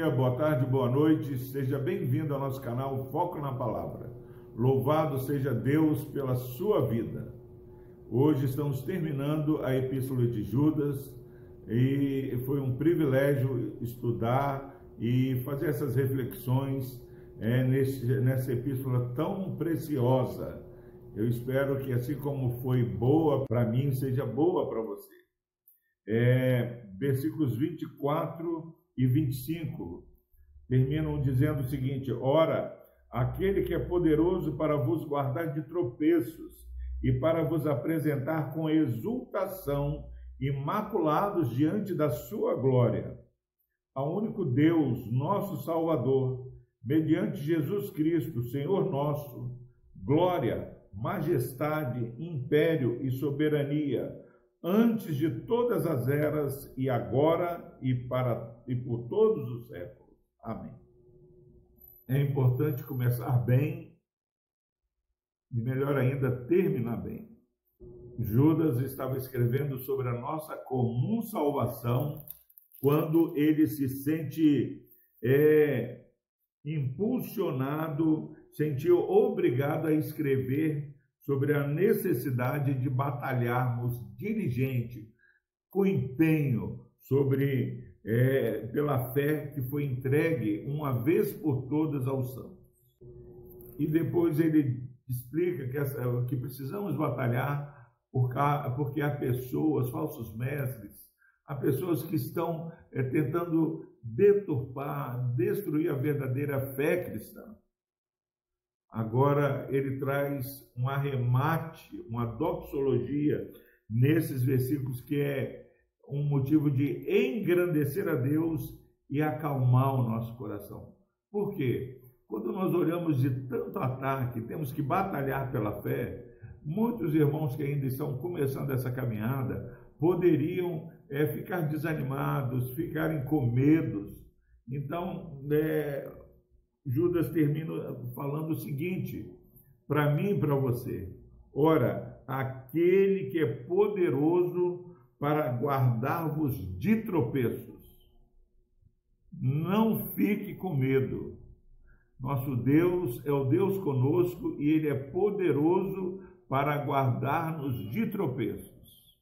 dia, boa tarde, boa noite. Seja bem-vindo ao nosso canal Foco na Palavra. Louvado seja Deus pela sua vida. Hoje estamos terminando a Epístola de Judas e foi um privilégio estudar e fazer essas reflexões é, nesse, nessa epístola tão preciosa. Eu espero que, assim como foi boa para mim, seja boa para você. É, versículos 24 e 25 terminam dizendo o seguinte: Ora, aquele que é poderoso para vos guardar de tropeços e para vos apresentar com exultação, imaculados diante da sua glória. Ao único Deus, nosso Salvador, mediante Jesus Cristo, Senhor nosso, glória, majestade, império e soberania antes de todas as eras e agora e para e por todos os séculos. Amém. É importante começar bem e melhor ainda terminar bem. Judas estava escrevendo sobre a nossa comum salvação quando ele se sente é, impulsionado, sentiu obrigado a escrever sobre a necessidade de batalharmos diligente, com empenho, sobre é, pela fé que foi entregue uma vez por todas aos santos. E depois ele explica que, essa, que precisamos batalhar porque há pessoas, falsos mestres, há pessoas que estão é, tentando deturpar, destruir a verdadeira fé cristã. Agora ele traz um arremate, uma doxologia nesses versículos que é um motivo de engrandecer a Deus e acalmar o nosso coração. Por quê? Quando nós olhamos de tanto ataque, temos que batalhar pela fé, muitos irmãos que ainda estão começando essa caminhada poderiam é, ficar desanimados, ficarem com medos. Então, é, Judas termina falando o seguinte, para mim e para você: ora, aquele que é poderoso para guardar-vos de tropeços. Não fique com medo. Nosso Deus é o Deus conosco e Ele é poderoso para guardar-nos de tropeços.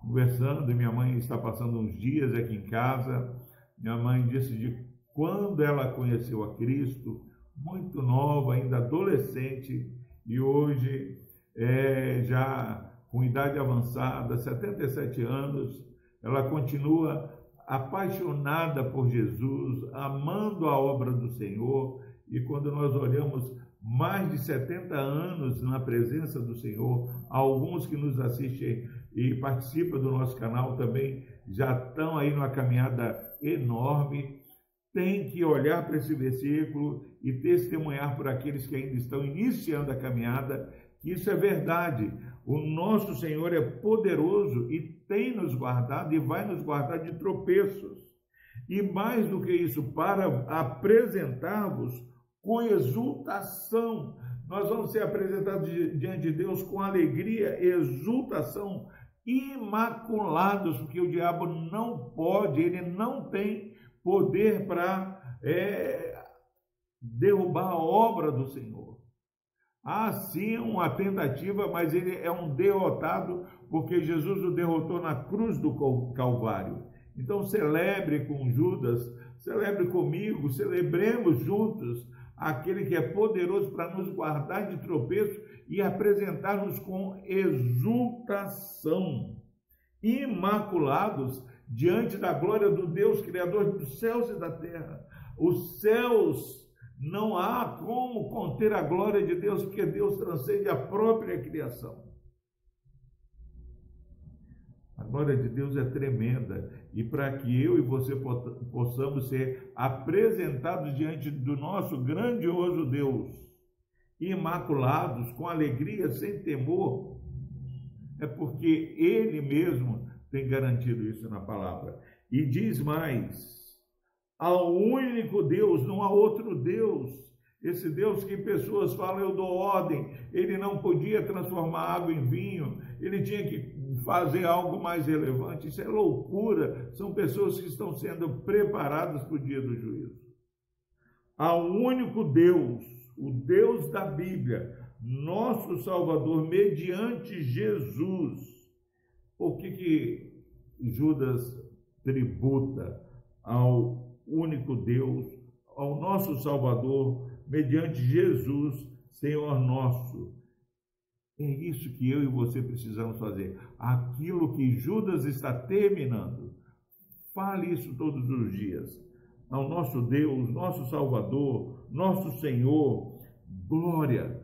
Conversando, minha mãe está passando uns dias aqui em casa. Minha mãe disse de quando ela conheceu a Cristo, muito nova, ainda adolescente, e hoje é, já com idade avançada, 77 anos, ela continua apaixonada por Jesus, amando a obra do Senhor, e quando nós olhamos mais de 70 anos na presença do Senhor, alguns que nos assistem e participam do nosso canal também já estão aí numa caminhada enorme tem que olhar para esse versículo e testemunhar por aqueles que ainda estão iniciando a caminhada isso é verdade. O nosso Senhor é poderoso e tem nos guardado e vai nos guardar de tropeços. E mais do que isso, para apresentar-vos com exultação. Nós vamos ser apresentados diante de Deus com alegria, exultação, imaculados, porque o diabo não pode, ele não tem poder para é, derrubar a obra do Senhor. Há sim uma tentativa, mas ele é um derrotado, porque Jesus o derrotou na cruz do Calvário. Então celebre com Judas, celebre comigo, celebremos juntos aquele que é poderoso para nos guardar de tropeço e apresentar-nos com exultação, imaculados diante da glória do Deus Criador dos céus e da terra. Os céus não há como conter a glória de Deus, porque Deus transcende a própria criação. A glória de Deus é tremenda e para que eu e você possamos ser apresentados diante do nosso grandioso Deus, imaculados, com alegria, sem temor, é porque Ele mesmo tem garantido isso na palavra. E diz mais: ao único Deus, não há outro Deus. Esse Deus que pessoas falam, eu dou ordem, ele não podia transformar água em vinho, ele tinha que fazer algo mais relevante. Isso é loucura. São pessoas que estão sendo preparadas para o dia do juízo. Um único Deus, o Deus da Bíblia, nosso Salvador, mediante Jesus. O que, que Judas tributa ao único Deus, ao nosso Salvador, mediante Jesus, Senhor nosso. É isso que eu e você precisamos fazer. Aquilo que Judas está terminando. Fale isso todos os dias. Ao nosso Deus, nosso Salvador, nosso Senhor, glória.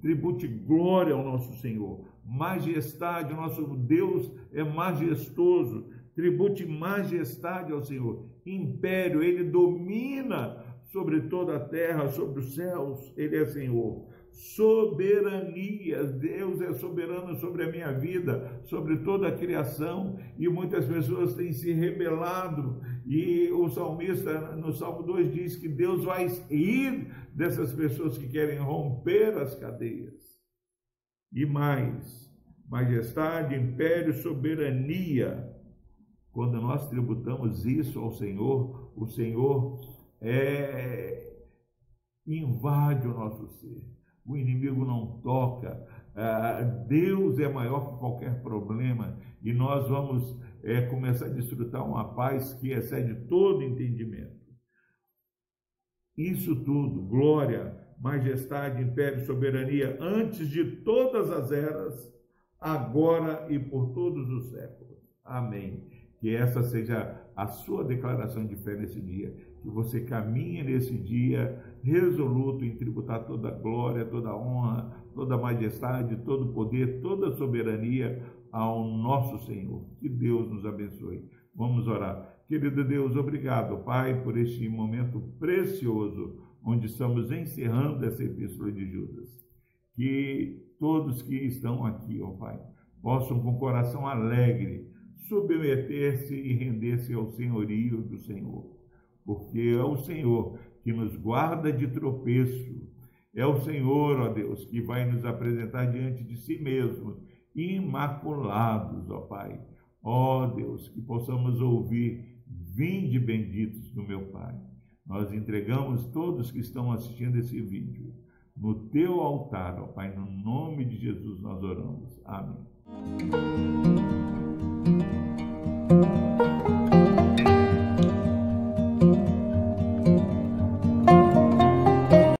Tribute glória ao nosso Senhor. Majestade, o nosso Deus é majestoso. Tribute majestade ao Senhor. Império, ele domina sobre toda a terra, sobre os céus, Ele é Senhor. Soberania, Deus é soberano sobre a minha vida, sobre toda a criação, e muitas pessoas têm se rebelado, e o salmista no Salmo 2 diz que Deus vai ir dessas pessoas que querem romper as cadeias. E mais, majestade, império, soberania. Quando nós tributamos isso ao Senhor, o Senhor é, invade o nosso ser. O inimigo não toca. Ah, Deus é maior que qualquer problema e nós vamos é, começar a desfrutar uma paz que excede todo entendimento. Isso tudo, glória, majestade, império, soberania, antes de todas as eras, agora e por todos os séculos. Amém. Que essa seja a sua declaração de fé nesse dia que você caminhe nesse dia resoluto em tributar toda a glória, toda a honra, toda a majestade, todo o poder, toda a soberania ao nosso Senhor. Que Deus nos abençoe. Vamos orar. Querido Deus, obrigado, Pai, por este momento precioso onde estamos encerrando essa epístola de Judas. Que todos que estão aqui, ó Pai, possam com coração alegre submeter-se e render-se ao senhorio do Senhor porque é o Senhor que nos guarda de tropeço. É o Senhor, ó Deus, que vai nos apresentar diante de si mesmo, imaculados, ó Pai. Ó Deus, que possamos ouvir, vinde benditos do meu Pai. Nós entregamos todos que estão assistindo esse vídeo no teu altar, ó Pai, no nome de Jesus nós oramos. Amém. you